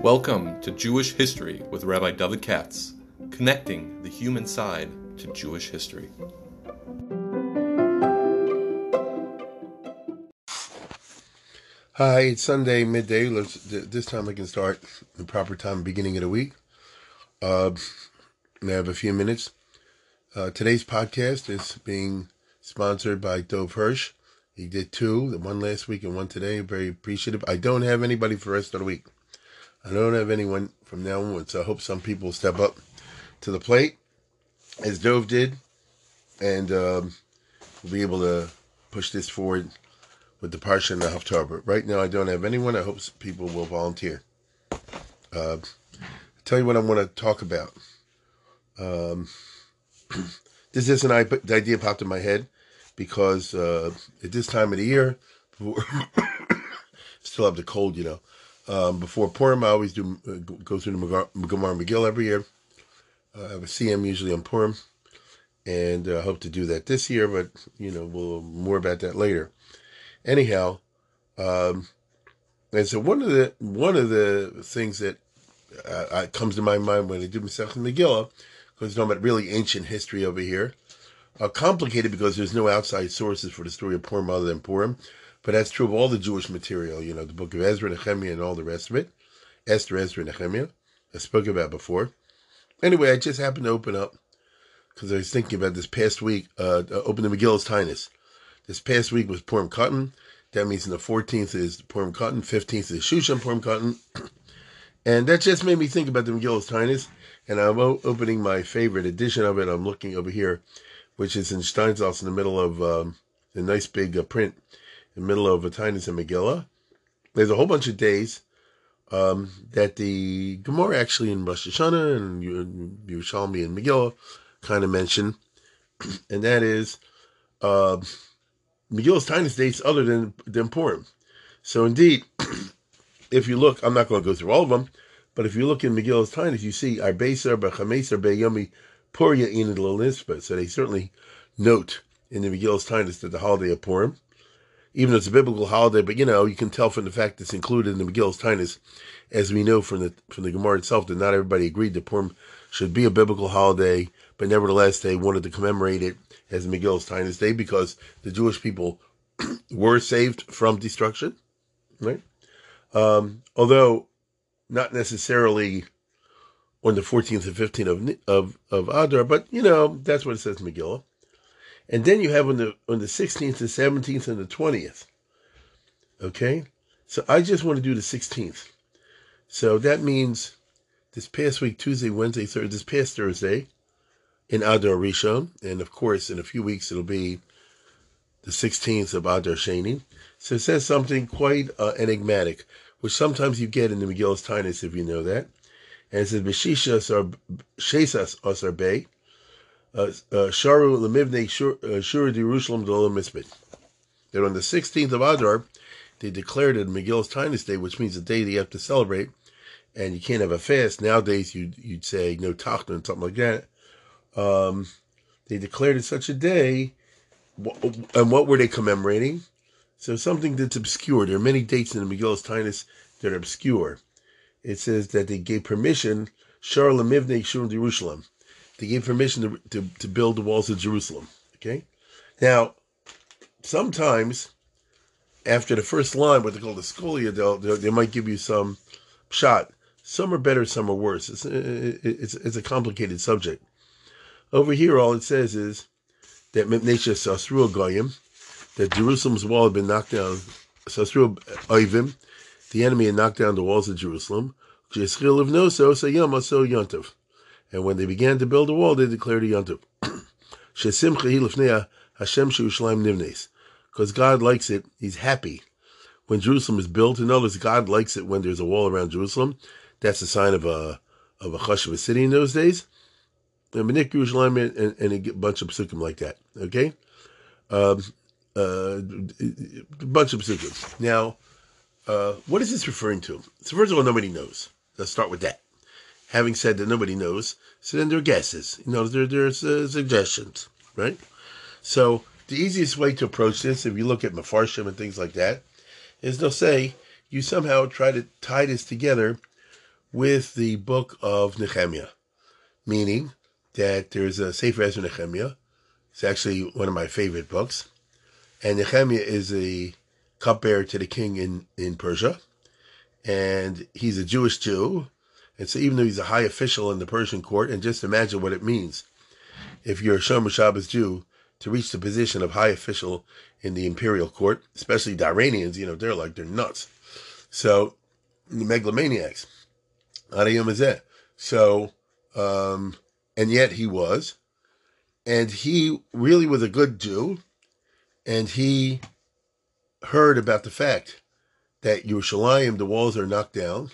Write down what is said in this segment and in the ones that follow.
Welcome to Jewish History with Rabbi David Katz, connecting the human side to Jewish history. Hi, it's Sunday midday. Let's this time I can start the proper time, beginning of the week. Uh, I have a few minutes. Uh, today's podcast is being sponsored by Dov Hirsch. He did two, the one last week and one today. Very appreciative. I don't have anybody for the rest of the week. I don't have anyone from now on, so I hope some people step up to the plate, as Dove did, and um, we'll be able to push this forward with the Parsha and the Haftarah. But right now, I don't have anyone. I hope people will volunteer. Uh, tell you what I want to talk about. Um, this is an idea popped in my head because uh, at this time of the year, still have the cold, you know. Um, before Purim, I always do uh, go through the Gemara Megillah every year. Uh, I have a siyum usually on Purim, and I uh, hope to do that this year. But you know, we'll more about that later. Anyhow, um, and so one of the one of the things that uh, comes to my mind when I do Masechet Megillah, because it's talking about really ancient history over here, uh, complicated because there's no outside sources for the story of Purim other than Purim. But that's true of all the Jewish material, you know, the book of Ezra, and Nehemiah, and all the rest of it. Esther, Ezra, Nehemiah. I spoke about before. Anyway, I just happened to open up because I was thinking about this past week, uh, open the Megillas Taanis. This past week was Purim Katan. That means in the 14th is Purim Katan, 15th is Shushan Purim Katan. and that just made me think about the Megillas Taanis. And I'm opening my favorite edition of it. I'm looking over here, which is in Steinsaltz in the middle of um, a nice big uh, print in the middle of Taanis and Megillah. There's a whole bunch of days um, that the Gemara actually in Rosh Hashanah and Yerushalmi and Megillah kind of mention, and that is uh, Megillas Taanis dates other than, than Purim. So indeed, if you look, I'm not going to go through all of them, but if you look in Megillas Taanis, you see Arbeser, Bechameser, Beyomi, Puria, Enid, Lilispa. So they certainly note in the Megillas Taanis that the holiday of Purim even though it's a biblical holiday, but you know, you can tell from the fact it's included in the Megillas Taanis, as we know from the from the Gemara itself, that not everybody agreed that Purim should be a biblical holiday, but nevertheless they wanted to commemorate it as Megillas Taanis Day because the Jewish people were saved from destruction, right? Um, although not necessarily on the 14th and 15th of of of Adar, but you know that's what it says in Megillah. And then you have on the on the 16th, the 17th, and the 20th. Okay? So I just want to do the 16th. So that means this past week, Tuesday, Wednesday, Thursday, this past Thursday in Adar Rishon. And of course, in a few weeks, it'll be the 16th of Adar Sheni. So it says something quite uh, enigmatic, which sometimes you get in the Megillas Taanis if you know that. And it says, Beshishas or Shesas Asar Bay. Uh, uh, Sharu Lemivne uh, Shura Jerusalem Dolam Misbit. That on the 16th of Adar, they declared it Megillas Taanis Day, which means the day that you have to celebrate, and you can't have a fast. Nowadays, you'd, you'd say no tachna and something like that. Um, they declared it such a day, and what were they commemorating? So something that's obscure. There are many dates in the Megillas Taanis that are obscure. It says that they gave permission, Shar Lemivne Shura Jerusalem they gave permission to, to, to build the walls of Jerusalem. Okay? Now, sometimes after the first line, what they call the scholia, they'll, they'll, they might give you some shot. Some are better, some are worse. It's, it's, it's a complicated subject. Over here, all it says is that Mepnesha Sasrua Goyim, that Jerusalem's wall had been knocked down. Sasrua Oivim, the enemy had knocked down the walls of Jerusalem. And when they began to build the wall, they declared a yontif. Because God likes it, He's happy. When Jerusalem is built, in other words, God likes it when there's a wall around Jerusalem. That's a sign of a of a hush of a city in those days. And Manik Jerusalem and, and, and, a bunch of psukim like that. Okay? Um, uh, a bunch of psukim. Now, uh, what is this referring to? So first of all, nobody knows. Let's start with that having said that nobody knows, so then there are guesses. You know, there, there's uh, suggestions, right? So the easiest way to approach this, if you look at Mefarshim and things like that, is they'll say you somehow try to tie this together with the book of Nehemiah, meaning that there's a Sefer Ezra Nehemiah. It's actually one of my favorite books. And Nehemiah is a cupbearer to the king in, in Persia. And he's a Jewish Jew. And so even though he's a high official in the Persian court, and just imagine what it means if you're a Shomer Shabbos Jew to reach the position of high official in the imperial court, especially the Iranians, you know, they're like, they're nuts. So, the megalomaniacs. So, um, and yet he was. And he really was a good Jew. And he heard about the fact that Yerushalayim, the walls are knocked down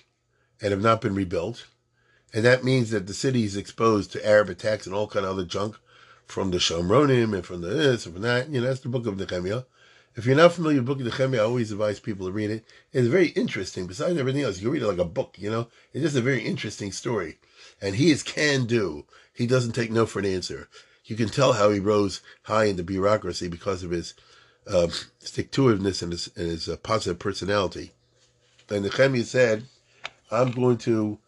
and have not been rebuilt. And that means that the city is exposed to Arab attacks and all kind of other junk from the Shomronim and from the this and from that. You know, that's the book of Nehemiah. If you're not familiar with the book of Nehemiah, I always advise people to read it. It's very interesting. Besides everything else, you read it like a book, you know? It's just a very interesting story. And he is can do. He doesn't take no for an answer. You can tell how he rose high in the bureaucracy because of his uh, stick to itiveness and his, and his uh, positive personality. And Nehemiah said, I'm going to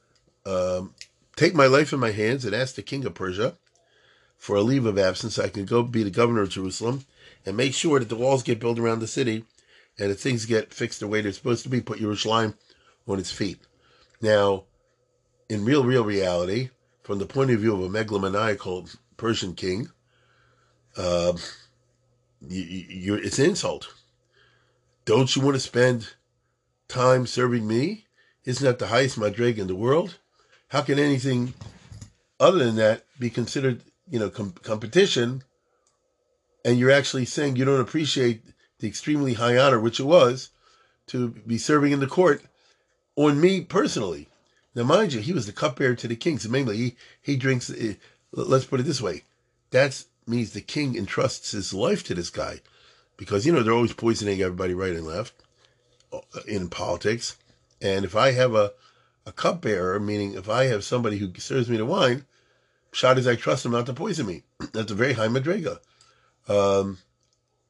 um, take my life in my hands and ask the king of Persia for a leave of absence. I can go be the governor of Jerusalem and make sure that the walls get built around the city and that things get fixed the way they're supposed to be, put Jerusalem on its feet. Now, in real, real reality, from the point of view of a megalomaniacal Persian king, uh, you, you, it's an insult. Don't you want to spend time serving me? Isn't that the highest madrig in the world? How can anything other than that be considered you know, com- competition, and you're actually saying you don't appreciate the extremely high honor, which it was, to be serving in the court on me personally. Now, mind you, he was the cupbearer to the king. So mainly, he he drinks. Uh, let's put it this way: that means the king entrusts his life to this guy, because you know they're always poisoning everybody right and left uh, in politics. And if I have a a cupbearer, meaning if I have somebody who serves me the wine, shot is I trust him not to poison me. That's a very high madrega. Um,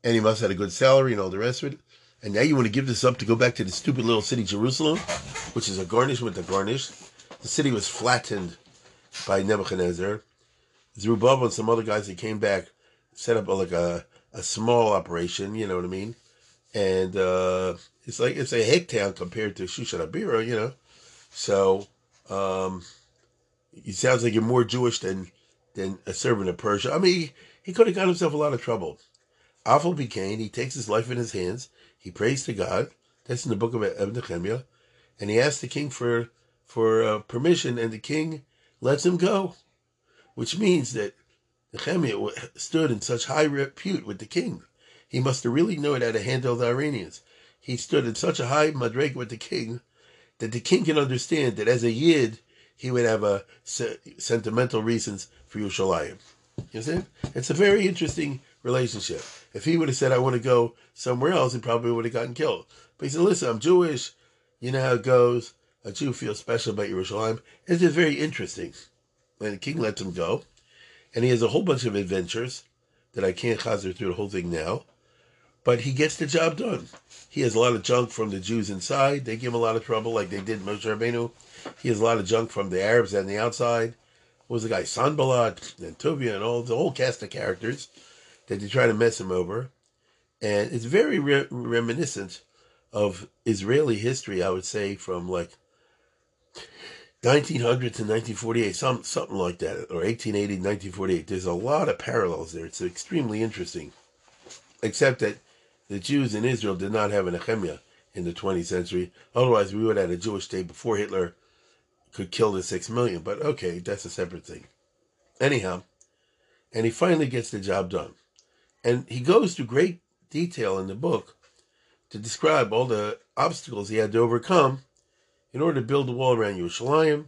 and he must have had a good salary and all the rest of it. And now you want to give this up to go back to the stupid little city Jerusalem, which is a garnish with the garnish. The city was flattened by Nebuchadnezzar. Zerubbabel and some other guys that came back set up a, like a, a small operation, you know what I mean? And uh, it's like it's a hick town compared to Shushan Habira, you know. So um, he sounds like you're more Jewish than than a servant of Persia. I mean, he, he could have got himself a lot of trouble. Awful became he takes his life in his hands. He prays to God. That's in the book of Nehemiah, and he asks the king for for uh, permission, and the king lets him go, which means that Nehemiah stood in such high repute with the king. He must have really known how to handle the Iranians. He stood in such a high madreg with the king that the king can understand that as a yid he would have a sentimental reasons for Yerushalayim. You see? It's a very interesting relationship. If he would have said, I want to go somewhere else, he probably would have gotten killed. But he said, listen, I'm Jewish. You know how it goes. A Jew feels special about Yerushalayim. It's just very interesting. And the king lets him go. And he has a whole bunch of adventures that I can't chazer through the whole thing now. But he gets the job done. He has a lot of junk from the Jews inside. They give him a lot of trouble, like they did Moshe Rabbeinu he has a lot of junk from the Arabs on the outside. What was the guy Sanballat and Tuvia and all the whole cast of characters that they try to mess him over, and it's very re- reminiscent of Israeli history. I would say from like 1900 to 1948, some something like that, or 1880 1948. There's a lot of parallels there. It's extremely interesting, except that the Jews in Israel did not have a Nehemiah in the 20th century. Otherwise, we would have had a Jewish state before Hitler could kill the six million. But okay, that's a separate thing. Anyhow, and he finally gets the job done. And he goes to great detail in the book to describe all the obstacles he had to overcome in order to build the wall around Yerushalayim,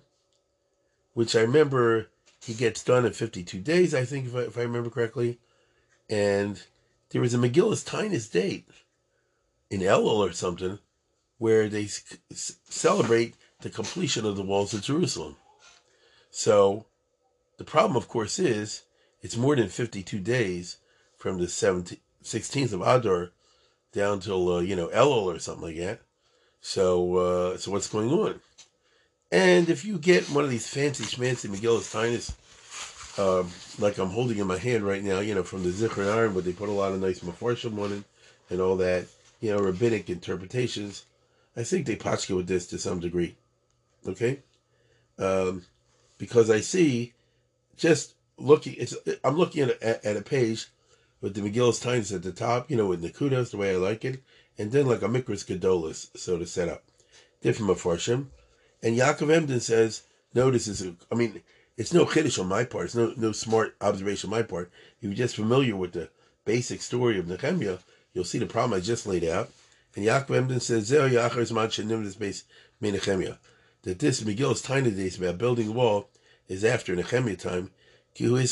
which I remember he gets done in 52 days, I think, if I, if I remember correctly. And there was a Megillus Taanis date in Elul or something where they celebrate the completion of the walls of Jerusalem. So the problem, of course, is it's more than 52 days from the 17th, 16th of Adar down till, uh, you know, Elul or something like that. So, uh, so what's going on? And if you get one of these fancy schmancy Megillus Taanis, uh, like I'm holding in my hand right now, you know, from the Zichron Iron, but they put a lot of nice Mefarshim on it and all that, you know, rabbinic interpretations. I think they potchka with this to some degree. Okay? Um, because I see just looking, it's I'm looking at a, at a page with the Megillus Taanis at the top, you know, with Nakudas, the way I like it, and then like a Mikraos Gedolos, so to set up. Different Mefarshim. And Yaakov Emden says, no, this is, a, I mean, it's no chiddush on my part. It's no no smart observation on my part. If you're just familiar with the basic story of Nehemiah, you'll see the problem I just laid out. And Yaakov Emden says, Zeh Yachar man shenim this base Nehemiah. That this Megillus Taanis days about building a wall is after Nehemiah time. Because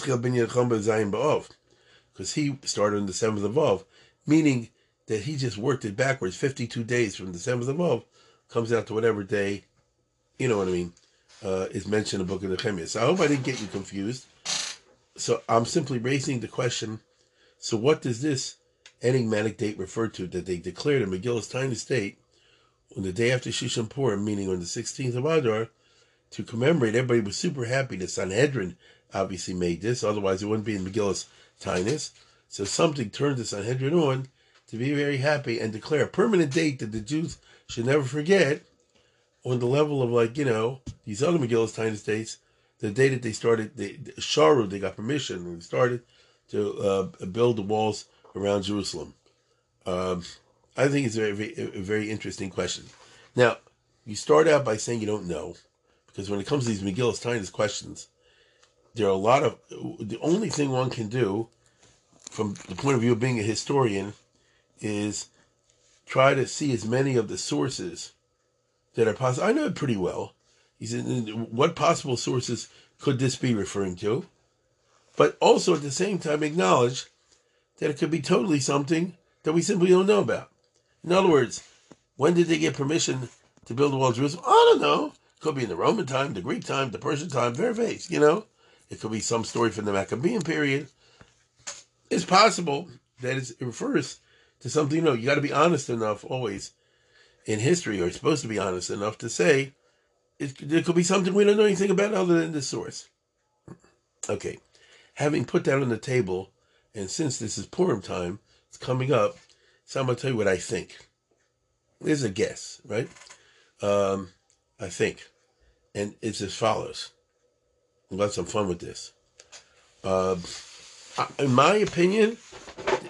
he started on the seventh of Av, meaning that he just worked it backwards. Fifty-two days from the seventh of Av comes out to whatever day you know what I mean, uh, is mentioned in the book of Nehemiah. So I hope I didn't get you confused. So I'm simply raising the question. So what does this enigmatic date refer to that they declared in Megillus Taanis date on the day after Shushan Purim, meaning on the 16th of Adar, to commemorate? Everybody was super happy. The Sanhedrin obviously made this, otherwise it wouldn't be in Megillus Taanis. So something turned the Sanhedrin on to be very happy and declare a permanent date that the Jews should never forget on the level of like you know these other Megillus Taanis dates, the day that they started, the Sharu, they got permission and started to uh, build the walls around Jerusalem. Um, I think it's a very, a very interesting question. Now, you start out by saying you don't know, because when it comes to these Megillus Taanis questions, there are a lot of. The only thing one can do, from the point of view of being a historian, is try to see as many of the sources that are possible. I know it pretty well. He said, what possible sources could this be referring to? But also at the same time acknowledge that it could be totally something that we simply don't know about. In other words, when did they get permission to build the wall of Jerusalem? I don't know. It could be in the Roman time, the Greek time, the Persian time, very vague, you know? It could be some story from the Maccabean period. It's possible that it refers to something, you know, you got to be honest enough always in history, or supposed to be honest enough to say it, there could be something we don't know anything about other than the source. Okay, having put that on the table, and since this is Purim time, it's coming up, so I'm going to tell you what I think. There's a guess, right? Um, I think. And it's as follows. We'll have some fun with this. Uh, in my opinion,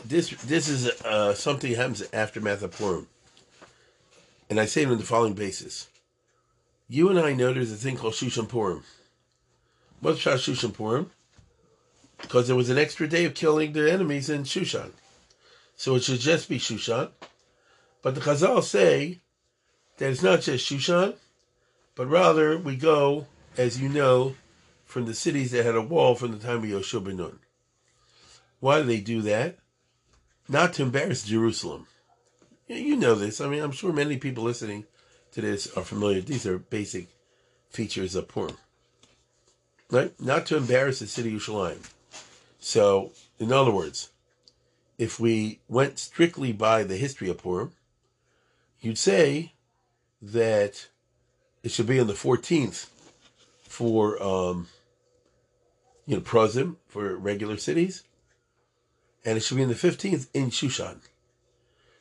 this this is uh, something happens aftermath of Purim. And I say it on the following basis. You and I know there's a thing called Shushan Purim. What's Shushan Purim? Because there was an extra day of killing the enemies in Shushan. So it should just be Shushan. But the Chazal say that it's not just Shushan, but rather we go, as you know, from the cities that had a wall from the time of Yoshua ben Nun. Why do they do that? Not to embarrass Jerusalem. You know this. I mean, I'm sure many people listening to this are familiar. These are basic features of Purim. Right? Not to embarrass the city of Yerushalayim. So, in other words, if we went strictly by the history of Purim, you'd say that it should be on the 14th for, um, you know, Prozim, for regular cities, and it should be in the 15th in Shushan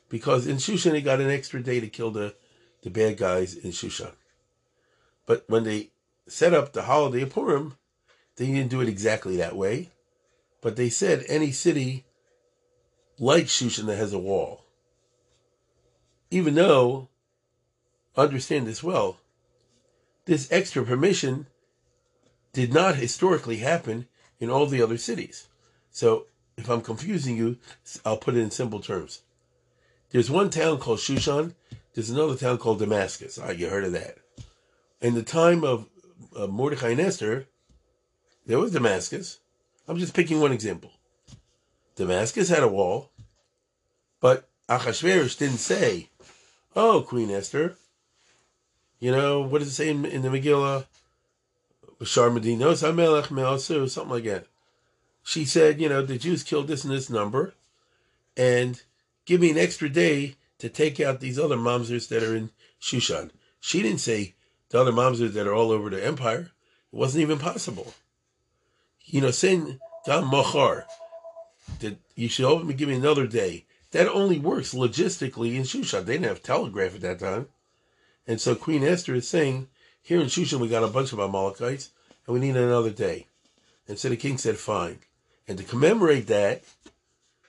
because in Shushan they got an extra day to kill the, the bad guys in Shushan. But when they set up the holiday of Purim, they didn't do it exactly that way. But they said any city like Shushan that has a wall, even though, understand this well, this extra permission did not historically happen in all the other cities. So if I'm confusing you, I'll put it in simple terms. There's one town called Shushan. There's another town called Damascus. Ah, you heard of that. In the time of uh, Mordecai and Esther, there was Damascus. I'm just picking one example. Damascus had a wall, but Achashverosh didn't say, "Oh, Queen Esther." You know what does it say in, in the Megillah? Me'asu, something like that. She said, you know, the Jews killed this and this number, and give me an extra day to take out these other mamzers that are in Shushan. She didn't say the other mamzers that are all over the empire. It wasn't even possible. You know, saying Gam Machar, that you should open give me another day. That only works logistically in Shushan. They didn't have telegraph at that time. And so Queen Esther is saying, here in Shushan we got a bunch of Amalekites, and we need another day. And so the king said, fine. And to commemorate that,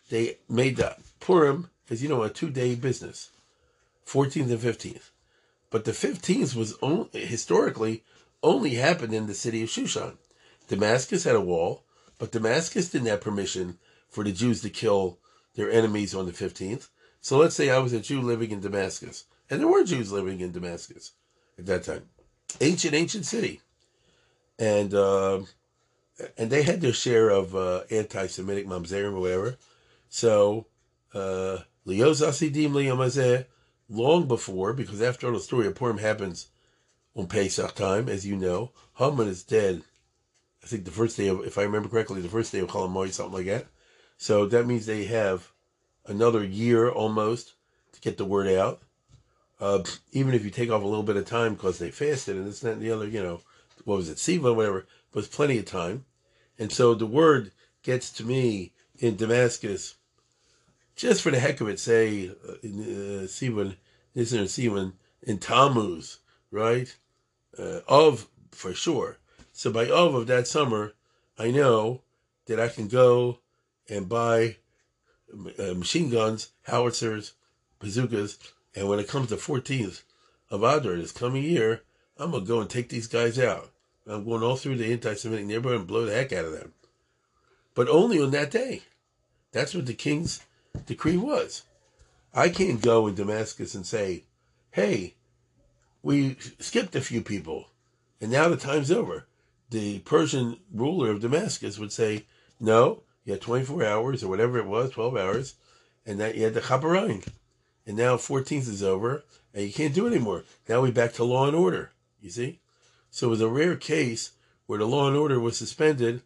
they made the Purim, as you know, a two-day business, 14th and 15th. But the 15th was only, historically only happened in the city of Shushan. Damascus had a wall, but Damascus didn't have permission for the Jews to kill their enemies on the 15th. So let's say I was a Jew living in Damascus, and there were Jews living in Damascus at that time. Ancient, ancient city. And uh, and they had their share of uh, anti-Semitic mamzerim or whatever. So, uh, Leoz Asidim Liyamazeh, long before, because after all, the story of Purim happens on Pesach time, as you know. Haman is dead. I think the first day of, if I remember correctly, the first day of Cholamoy, something like that. So that means they have another year almost to get the word out. Uh, even if you take off a little bit of time because they fasted and this and the other, you know, what was it, Siva, whatever, was plenty of time. And so the word gets to me in Damascus, just for the heck of it, say, uh, in Sivan, Nisan Sivan, in Tammuz, right? Uh, of, for sure. So by of of that summer, I know that I can go and buy uh, machine guns, howitzers, bazookas, and when it comes to 14th of Adar this coming year, I'm gonna go and take these guys out. I'm going all through the anti-Semitic neighborhood and blow the heck out of them. But only on that day. That's what the king's decree was. I can't go in Damascus and say, hey, we skipped a few people, and now the time's over. The Persian ruler of Damascus would say, no, you had 24 hours or whatever it was, 12 hours, and that you had the Chaparine. And now 14th is over, and you can't do it anymore. Now we're back to law and order, you see? So it was a rare case where the law and order was suspended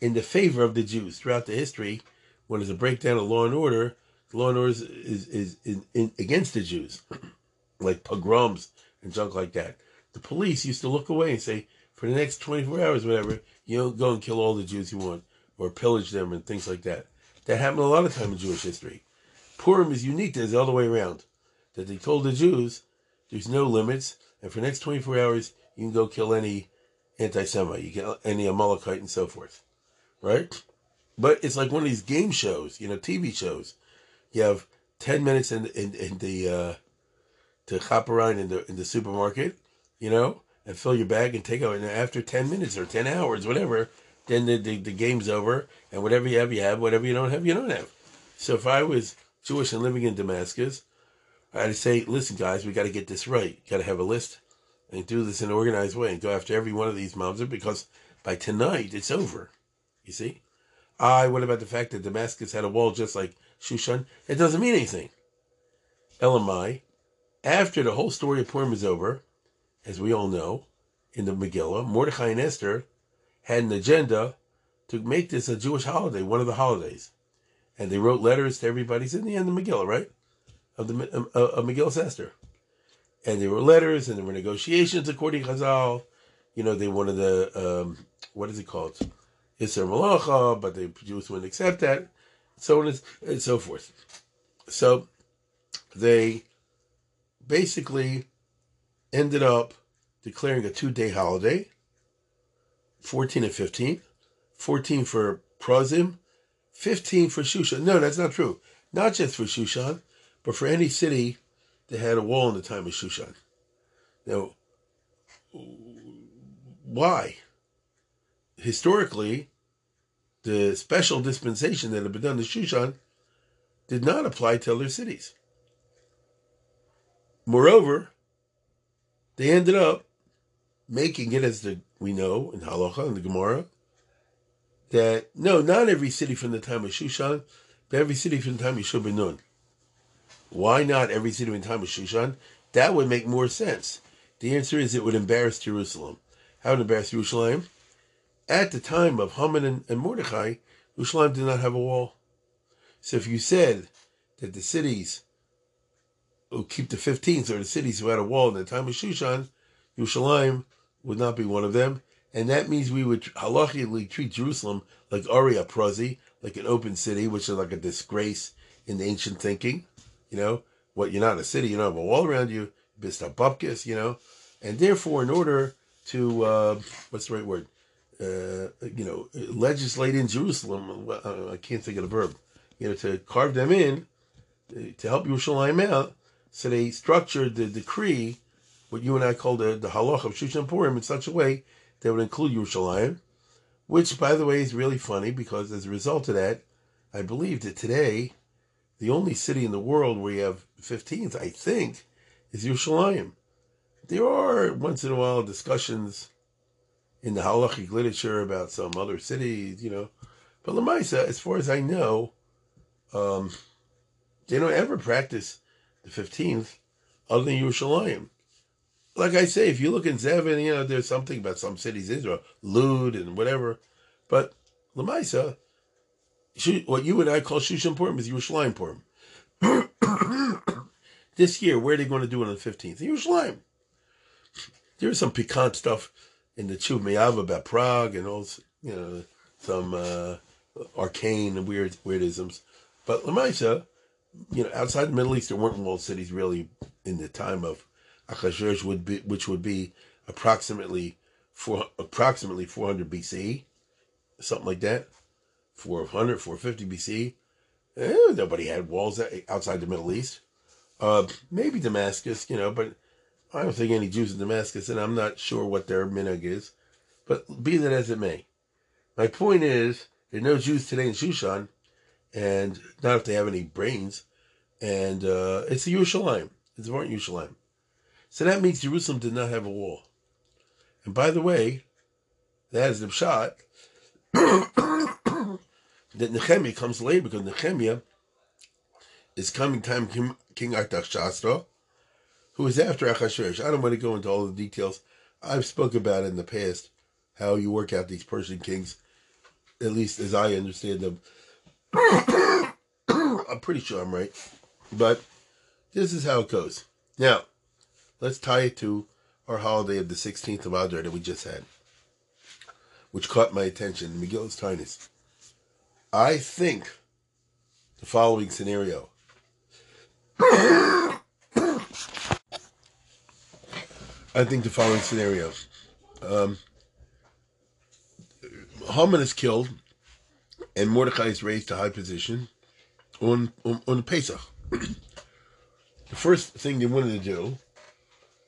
in the favor of the Jews throughout the history. When there's a breakdown of law and order, the law and order is, is, is in, in, against the Jews, like pogroms and junk like that. The police used to look away and say, for the next 24 hours, whatever, you don't go and kill all the Jews you want or pillage them and things like that. That happened a lot of time in Jewish history. Purim is unique, there's all the other way around. That they told the Jews, there's no limits, and for the next 24 hours, you can go kill any anti-Semite, you can any Amalekite and so forth, right? But it's like one of these game shows, you know, TV shows. You have ten minutes in in, in the uh, to hop around in the in the supermarket, you know, and fill your bag and take out. And after ten minutes or ten hours, whatever, then the, the the game's over, and whatever you have, you have. Whatever you don't have, you don't have. So if I was Jewish and living in Damascus, I'd say, listen, guys, we got to get this right. Got to have a list and do this in an organized way and go after every one of these mamzer because by tonight it's over. You see? I, what about the fact that Damascus had a wall just like Shushan? It doesn't mean anything. Elamai, after the whole story of Purim is over, as we all know, in the Megillah, Mordechai and Esther had an agenda to make this a Jewish holiday, one of the holidays. And they wrote letters to everybody. It's in the end of Megillah, right? Of the of, of Megillah Esther and there were letters and there were negotiations according to Chazal. You know, they wanted the um, what is it called, Isser Malacha, but the Jews wouldn't accept that, so on and so forth. So they basically ended up declaring a two-day holiday, 14 and 15, 14 for Prozim, 15 for Shushan. No, that's not true. Not just for Shushan, but for any city they had a wall in the time of Shushan. Now, why? Historically, the special dispensation that had been done to Shushan did not apply to other cities. Moreover, they ended up making it, as the, we know in Halacha and the Gemara, that no, not every city from the time of Shushan, but every city from the time of Yeshua Nun. Why not every city in time of Shushan? That would make more sense. The answer is it would embarrass Jerusalem. How would embarrass Jerusalem? At the time of Haman and, and Mordechai, Jerusalem did not have a wall. So if you said that the cities who keep the 15th or the cities who had a wall in the time of Shushan, Yerushalayim would not be one of them. And that means we would halachically treat Jerusalem like Aria Prazi, like an open city, which is like a disgrace in ancient thinking. You know, what you're not a city, you don't have a wall around you, bista bupkis, you know. And therefore, in order to, uh, what's the right word? Uh, you know, legislate in Jerusalem, I can't think of the verb, you know, to carve them in, to help Yerushalayim out, so they structured the decree, what you and I call the, the halach of Shushan Purim, in such a way that would include Yerushalayim, which, by the way, is really funny because as a result of that, I believe that today, the only city in the world where you have 15th, I think, is Yerushalayim. There are once in a while discussions in the halachic literature about some other cities, you know, but Lamaisa, as far as I know, um, they don't ever practice the 15th other than Yerushalayim like I say, if you look in Zevin, you know, there's something about some cities, Israel, Lud and whatever. But Lamaisa, what you and I call Shushan Purim is Yerushalayim Purim. this year, where are they going to do it on the 15th? Yerushalayim. There's some piquant stuff in the Chuv Me'ava about Prague and all, you know, some uh, arcane and weird weirdisms. But Lamaisa, you know, outside the Middle East, there weren't walled cities really in the time of Achashverosh would be, which would be approximately four, approximately 400 BC, something like that, 400, 450 BC. Eh, nobody had walls outside the Middle East. Uh, maybe Damascus, you know, but I don't think any Jews in Damascus, and I'm not sure what their minhag is. But be that as it may, my point is there are no Jews today in Shushan, and not if they have any brains. And uh, it's a Yerushalayim. It's important Yerushalayim. So that means Jerusalem did not have a wall. And by the way, that is the shot that Nehemiah comes later because Nehemiah is coming time King Artaxerxes, who is after Achashverosh. I don't want to go into all the details. I've spoke about in the past how you work out these Persian kings, at least as I understand them. I'm pretty sure I'm right, but this is how it goes. Now, let's tie it to our holiday of the 16th of Adar that we just had, which caught my attention, Megillas Taanis. I think the following scenario. I think the following scenario. Um, Haman is killed, and Mordecai is raised to high position on on, on Pesach. the first thing they wanted to do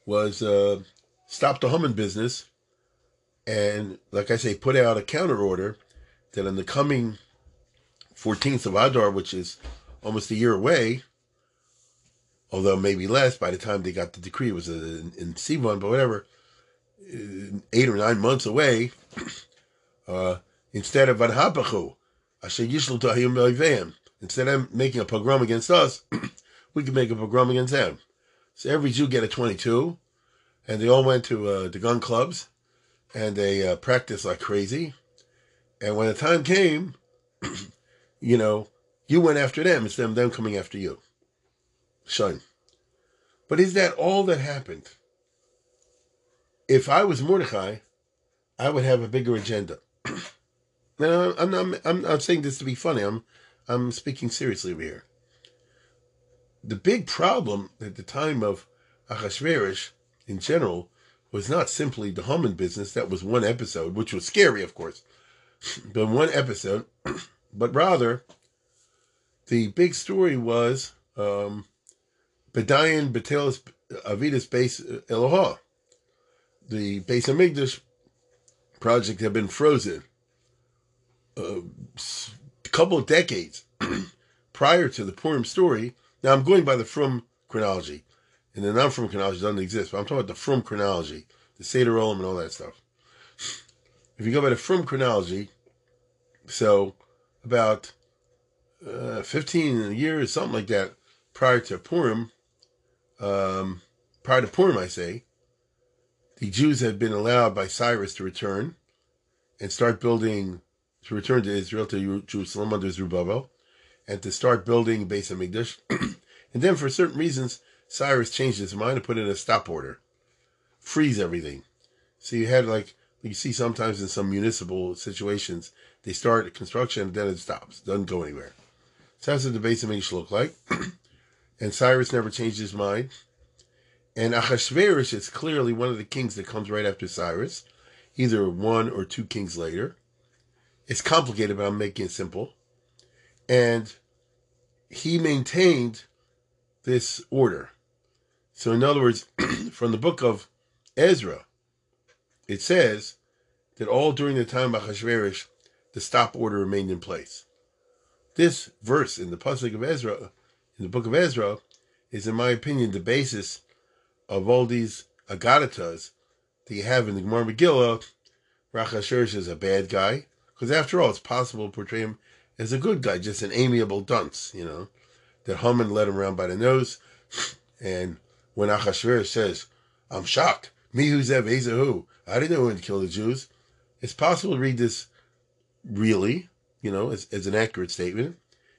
was uh, stop the Haman business and, like I say, put out a counter order that in the coming 14th of Adar, which is almost a year away, although maybe less by the time they got the decree, it was in, in Sivan, but whatever, eight or nine months away, uh, instead of Vanhapachu, Yisrael to Hayim Levei. instead of making a pogrom against us, we could make a pogrom against them. So every Jew get a 22, and they all went to uh, the gun clubs, and they uh, practiced like crazy. And when the time came, you know, you went after them instead of them coming after you. Son. But is that all that happened? If I was Mordechai, I would have a bigger agenda. now, I'm, not, I'm, I'm saying this to be funny. I'm, I'm speaking seriously over here the big problem at the time of Achashverosh in general was not simply the Haman business. That was one episode, which was scary, of course, but one episode, but rather the big story was um, Bedayan Betel's Avidas base Eloha. The base of project had been frozen uh, a couple of decades prior to the Purim story now I'm going by the Frum chronology, and the non-Frum chronology doesn't exist. But I'm talking about the Frum chronology, the Seder Olam and all that stuff. If you go by the Frum chronology, so about uh, 15 years, something like that, prior to Purim, um, prior to Purim, I say, the Jews had been allowed by Cyrus to return and start building, to return to Israel, to Jerusalem under Zerubbabel and to start building Beis Hamikdash. and then, for certain reasons, Cyrus changed his mind and put in a stop order, freeze everything. So you had like you see sometimes in some municipal situations, they start construction and then it stops, doesn't go anywhere. So that's what the Beis Hamikdash look like. and Cyrus never changed his mind. And Achashverosh is clearly one of the kings that comes right after Cyrus, either one or two kings later. It's complicated, but I'm making it simple. And he maintained this order. So, in other words, from the book of Ezra, it says that all during the time of Achashverosh, the stop order remained in place. This verse in the Pasuk of Ezra, in the book of Ezra, is, in my opinion, the basis of all these agadatas that you have in the Gemara Megillah. Achashverosh is a bad guy, because after all, it's possible to portray him as a good guy, just an amiable dunce, you know, that Haman led him around by the nose. And when Achashverosh says, I'm shocked, me who's Zev, who? I didn't know when to kill the Jews. It's possible to read this really, you know, as, as an accurate statement.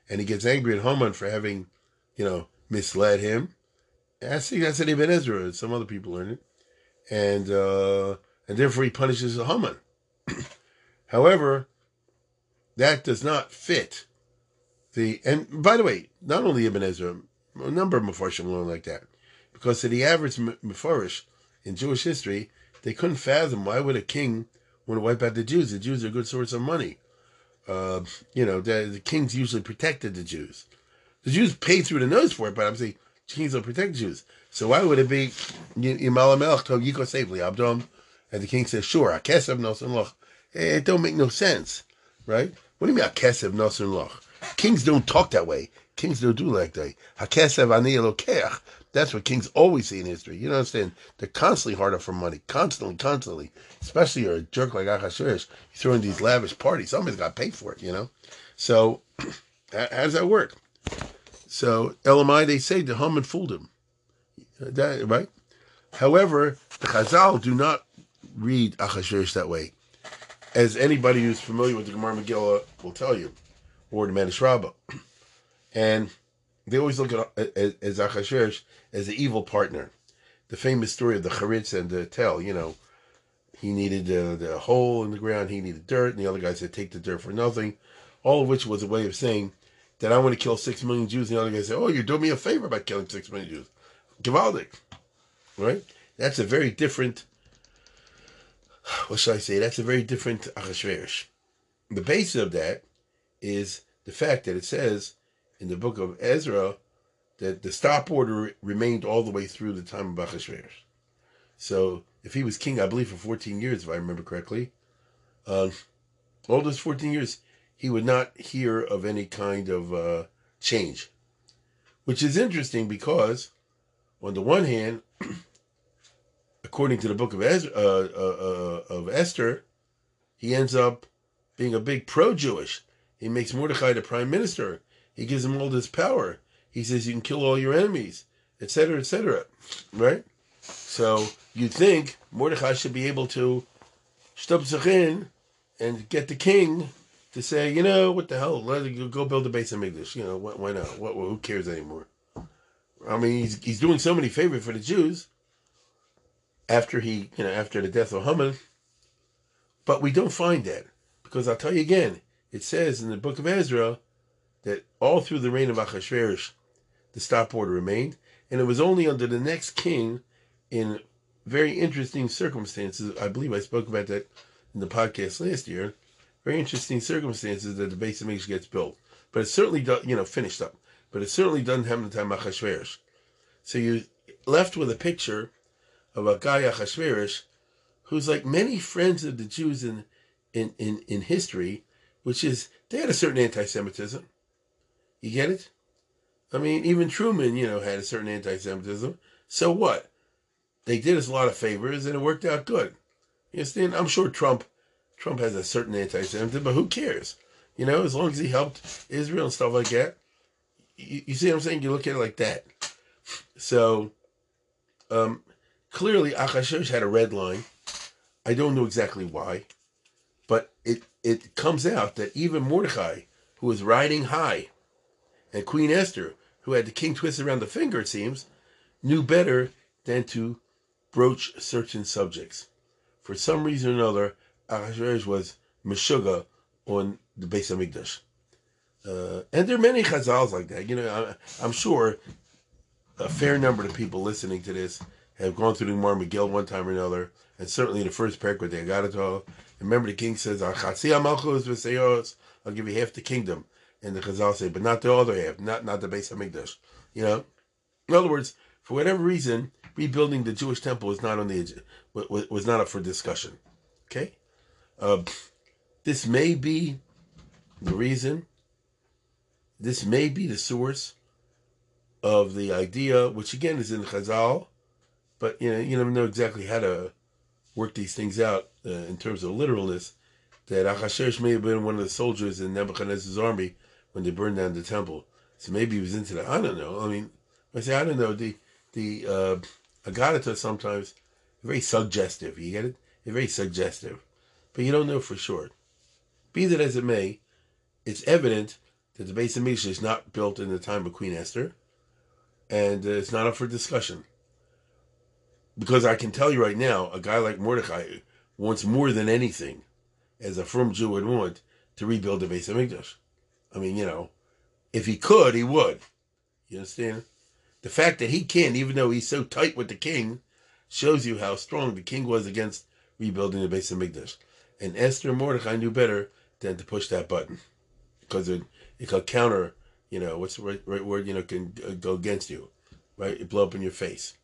And he gets angry at Haman for having, you know, misled him. I think that's an Ibn Ezra. and Some other people learn it. And, uh, and therefore he punishes Haman. However, that does not fit the, and by the way, not only Ibn Ezra, a number of Mepharshim learn like that. Because to the average Mepharish in Jewish history, they couldn't fathom why would a king want to wipe out the Jews. The Jews are a good source of money. Uh, you know, the, the, kings usually protected the Jews. The Jews paid through the nose for it, but I'm saying kings don't protect Jews. So why would it be Yimal Melech told Yiko safely Abdom, and the king says, "Sure, Akesev Nosen Loch." It don't make no sense, right? What do you mean Akesev Nosen Loch? Kings don't talk that way. Kings don't do like that. Hakesev Ani Elokeach. That's what kings always say in history. You don't understand? They're constantly harder for money. Constantly, constantly. Especially you're a jerk like Achashverosh. You throw in these lavish parties. Somebody's got to pay for it, you know? So, how does that work? So, Elamai, they say the Haman fooled him. That, right? However, the Chazal do not read Achashverosh that way. As anybody who's familiar with the Gemara Megillah will tell you, or the Medrash Rabbah. And they always look at as Achashverosh as the evil partner. The famous story of the Charitz and the Tell, you know, he needed uh, the hole in the ground, he needed dirt, and the other guy said, take the dirt for nothing. All of which was a way of saying that I want to kill six million Jews, and the other guy said, oh, you're doing me a favor by killing six million Jews. Givaldic. Right? That's a very different, what should I say? That's a very different Achashverosh. The basis of that is the fact that it says in the book of Ezra that the stop order remained all the way through the time of Achashverosh. So if he was king, I believe for 14 years, if I remember correctly, uh, all those 14 years, he would not hear of any kind of uh, change, which is interesting because, on the one hand, according to the book of Ezra, uh, uh, uh, of Esther, he ends up being a big pro-Jewish. He makes Mordechai the prime minister. He gives him all this power. He says you can kill all your enemies, etc., etc. Right? So you think Mordechai should be able to stop in and get the king to say, you know, what the hell? Let go build a Beis Hamikdash. You know, why not? What, who cares anymore? I mean, he's he's doing so many favors for the Jews after he, you know, after the death of Haman. But we don't find that because I'll tell you again, it says in the book of Ezra that all through the reign of Achashverosh, the stop order remained, and it was only under the next king, in very interesting circumstances. I believe I spoke about that in the podcast last year. Very interesting circumstances that the Beis Hamikdash gets built, but it certainly do, you know finished up. But it certainly doesn't happen the time of Achashverosh. So you left with a picture of a guy Achashverosh, who's like many friends of the Jews in in in, in history, which is they had a certain anti-Semitism. You get it? I mean, even Truman, you know, had a certain anti-Semitism. So what? They did us a lot of favors, and it worked out good. You understand? I'm sure Trump, Trump has a certain anti-Semitism, but who cares? You know, as long as he helped Israel and stuff like that. You, you see what I'm saying? You look at it like that. So, um, clearly, Achashverosh had a red line. I don't know exactly why, but it it comes out that even Mordechai, who was riding high And Queen Esther, who had the king twisted around the finger, it seems, knew better than to broach certain subjects. For some reason or another, Achashverosh was meshuga on the Beis Hamikdash. Uh, and there are many chazals like that. You know, I, am sure a fair number of people listening to this have gone through the Gemara Megillah one time or another, and certainly the first parak with the Agadatol. Remember, the king says, "I'll give you half the kingdom," and the Chazal say, "But not the other half, not not the Beis Hamikdash." You know, in other words, for whatever reason, rebuilding the Jewish temple was not on the was not up for discussion. Okay, uh, this may be the reason. This may be the source of the idea, which again is in Chazal, but you know you never know exactly how to work these things out uh, in terms of literalness. That Achashverosh may have been one of the soldiers in Nebuchadnezzar's army when they burned down the temple. So maybe he was into that. I don't know. I mean, I say I don't know. The the uh, Agadata sometimes very suggestive. You get it? It's very suggestive, but you don't know for sure. Be that as it may, it's evident that the Beis Hamikdash is not built in the time of Queen Esther, and uh, it's not up for discussion. Because I can tell you right now, a guy like Mordechai wants more than anything, as a firm Jew would want, to rebuild the Beis Hamikdash. I mean, you know, if he could, he would. You understand? The fact that he can't, even though he's so tight with the king, shows you how strong the king was against rebuilding the Beis Hamikdash. And Esther and Mordechai knew better than to push that button because it, it could counter, you know, what's the right, right word, you know, can uh, go against you, right? It blow up in your face.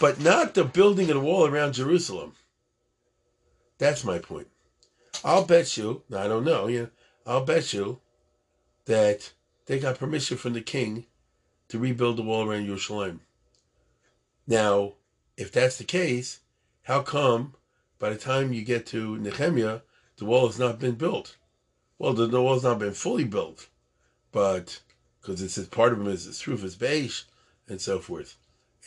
But not the building of the wall around Jerusalem. That's my point. I'll bet you, I don't know, yeah, I'll bet you that they got permission from the king to rebuild the wall around Jerusalem. Now, if that's the case, how come by the time you get to Nehemiah, the wall has not been built? Well, the, the has not been fully built, but because it says part of is its roof is beige and so forth.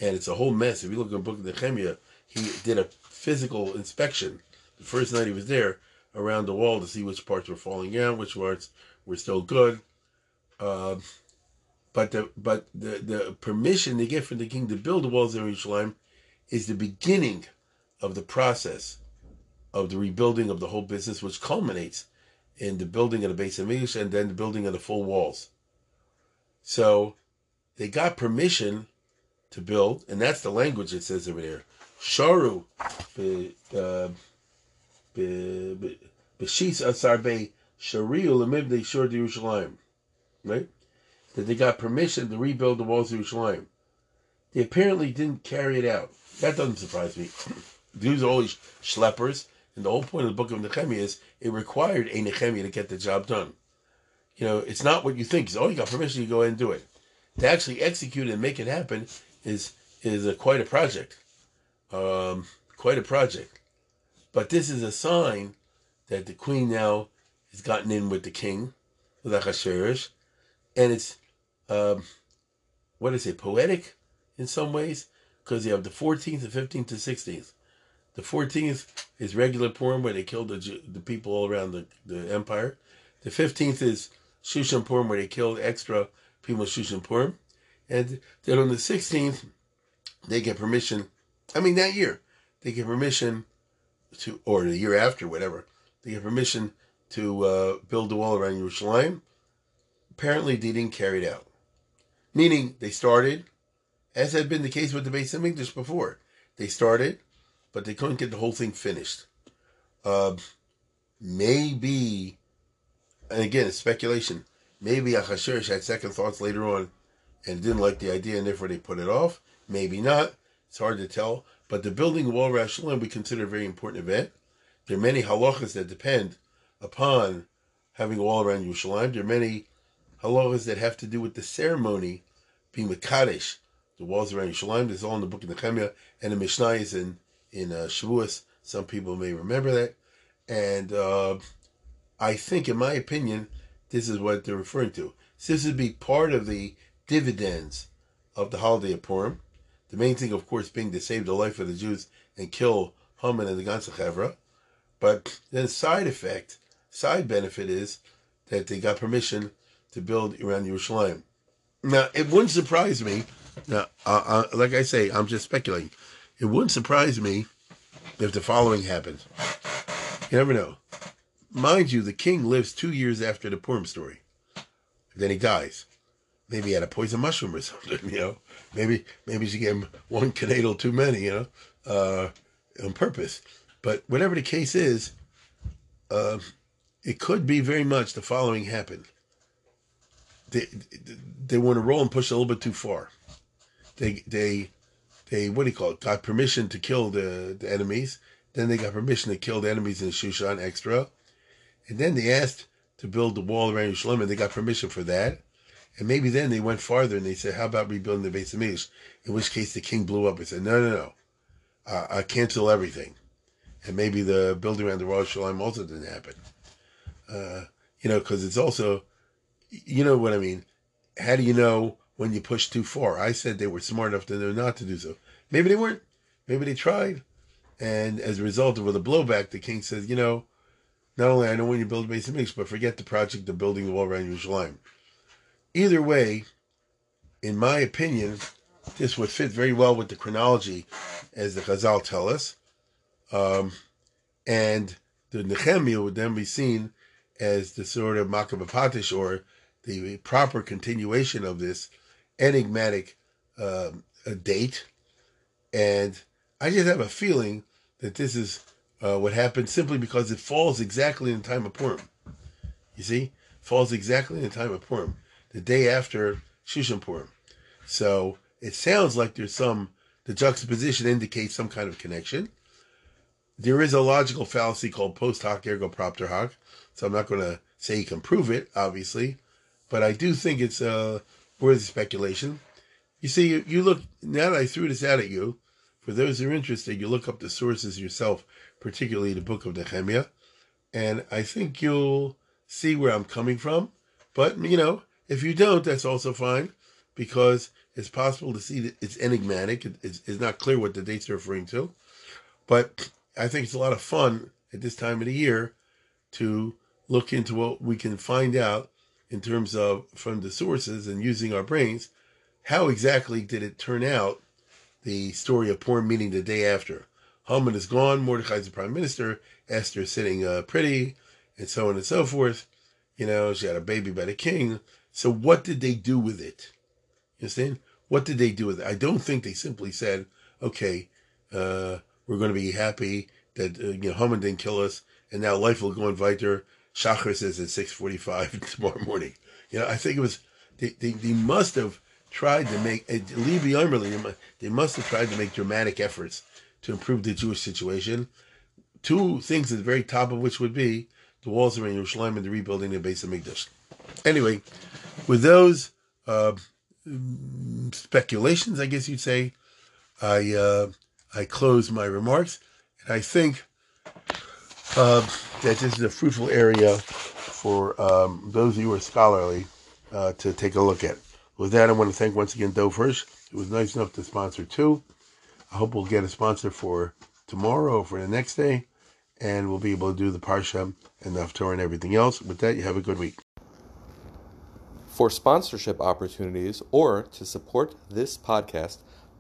And it's a whole mess. If you look at the book of Nehemiah, he did a physical inspection the first night he was there around the wall to see which parts were falling down, which parts were still good. Uh, but the but the, the permission they get from the king to build the walls in Jerusalem is the beginning of the process of the rebuilding of the whole business, which culminates in the building of the Beis Hamikdash and then the building of the full walls. So they got permission to build, and that's the language it says over there. Sharu uh, b'shis asar be shariu lemibnei shor Yerushalayim, right? that they got permission to rebuild the walls of Yerushalayim. They apparently didn't carry it out. That doesn't surprise me. These are always schleppers, and the whole point of the book of Nehemiah is it required a Nehemiah to get the job done. You know, it's not what you think. It's, oh, you got permission, you go ahead and do it. To actually execute and make it happen is is a, quite a project. Um, quite a project. But this is a sign that the queen now has gotten in with the king, with Achashverosh, and it's um, what is it, poetic in some ways, because you have the 14th, the 15th, the 16th. The 14th is regular Purim where they killed the, the people all around the, the empire. The 15th is Shushan Purim where they killed extra people of Shushan Purim. And then on the 16th, they get permission. I mean, that year, they get permission to, or the year after, whatever, they get permission to uh, build the wall around Yerushalayim. Apparently, they didn't carry it out. Meaning they started, as had been the case with the Beis Hamikdash before. They started, but they couldn't get the whole thing finished. Uh, maybe, and again, it's speculation. Maybe Achashverosh had second thoughts later on and didn't like the idea, and therefore they put it off. Maybe not. It's hard to tell. But the building of wall Rashalim we consider a very important event. There are many halachas that depend upon having a wall around Yerushalayim. There are many halachas that have to do with the ceremony being the Kaddish, the walls around Yerushalayim. This is all in the book of Nehemiah, and the Mishnah is in in uh, Shavuos. Some people may remember that, and uh, I think, in my opinion, this is what they're referring to. So this would be part of the dividends of the holiday of Purim. The main thing, of course, being to save the life of the Jews and kill Haman and the Gansa Chevra. But then side effect, side benefit is that they got permission to build around Yerushalayim. Now, it wouldn't surprise me. Now, uh, uh, like I say, I'm just speculating. It wouldn't surprise me if the following happens. You never know. Mind you, the king lives two years after the Purim story. Then he dies. Maybe he had a poison mushroom or something, you know. Maybe maybe she gave him one canadal too many, you know, uh, on purpose. But whatever the case is, uh, it could be very much the following happened. They they want to roll and push a little bit too far. They they they what do you call it? Got permission to kill the, the enemies. Then they got permission to kill the enemies in Shushan extra. And then they asked to build the wall around Yerushalayim, and they got permission for that. And maybe then they went farther and they said, "How about rebuilding the Beis Hamikdash?" In which case the king blew up and said, "No, no, no, uh, I cancel everything." And maybe the building around the wall of Yerushalayim also didn't happen. Uh, you know, because it's also, you know what I mean. How do you know when you push too far? I said they were smart enough to know not to do so. Maybe they weren't. Maybe they tried. And as a result of the blowback, the king says, you know, not only I know when you build a base Midrash, but forget the project of building the wall around Yerushalayim. Either way, in my opinion, this would fit very well with the chronology as the Chazal tell us. Um, and the Nehemiah would then be seen as the sort of makeh b'patish or the proper continuation of this enigmatic um, date. And I just have a feeling that this is uh, what happened simply because it falls exactly in the time of Purim. You see, falls exactly in the time of Purim, the day after Shushan Purim. So it sounds like there's some the juxtaposition indicates some kind of connection. There is a logical fallacy called post hoc ergo propter hoc, so I'm not going to say you can prove it, obviously, but I do think it's uh, worthy speculation. You see, you, you look now that I threw this out at you. For those who are interested, you look up the sources yourself particularly the book of Nehemiah. And I think you'll see where I'm coming from. But, you know, if you don't, that's also fine because it's possible to see that it's enigmatic. It's, it's not clear what the dates are referring to. But I think it's a lot of fun at this time of the year to look into what we can find out in terms of from the sources and using our brains. How exactly did it turn out, the story of poor meeting the day after? Haman is gone. Mordecai is the prime minister. Esther is sitting uh, pretty, and so on and so forth. You know, she had a baby by the king. So what did they do with it? You understand? What did they do with it? I don't think they simply said, "Okay, uh, we're going to be happy that uh, you know Haman didn't kill us, and now life will go on weiter." Shachar says at six forty-five tomorrow morning. You know, I think it was they, they, they must have tried to make Levi Emerly. They must have tried to make dramatic efforts to improve the Jewish situation. Two things at the very top of which would be the walls around Yerushalayim and the rebuilding of the Beis Hamikdash. Anyway, with those uh, speculations, I guess you'd say, I uh, I close my remarks, and I think uh, that this is a fruitful area for um, those of you who are scholarly uh, to take a look at. With that, I want to thank once again Dov Hirsch. It was nice enough to sponsor too. I hope we'll get a sponsor for tomorrow or for the next day, and we'll be able to do the Parsha and the Haftorah and everything else. With that, you have a good week. For sponsorship opportunities or to support this podcast,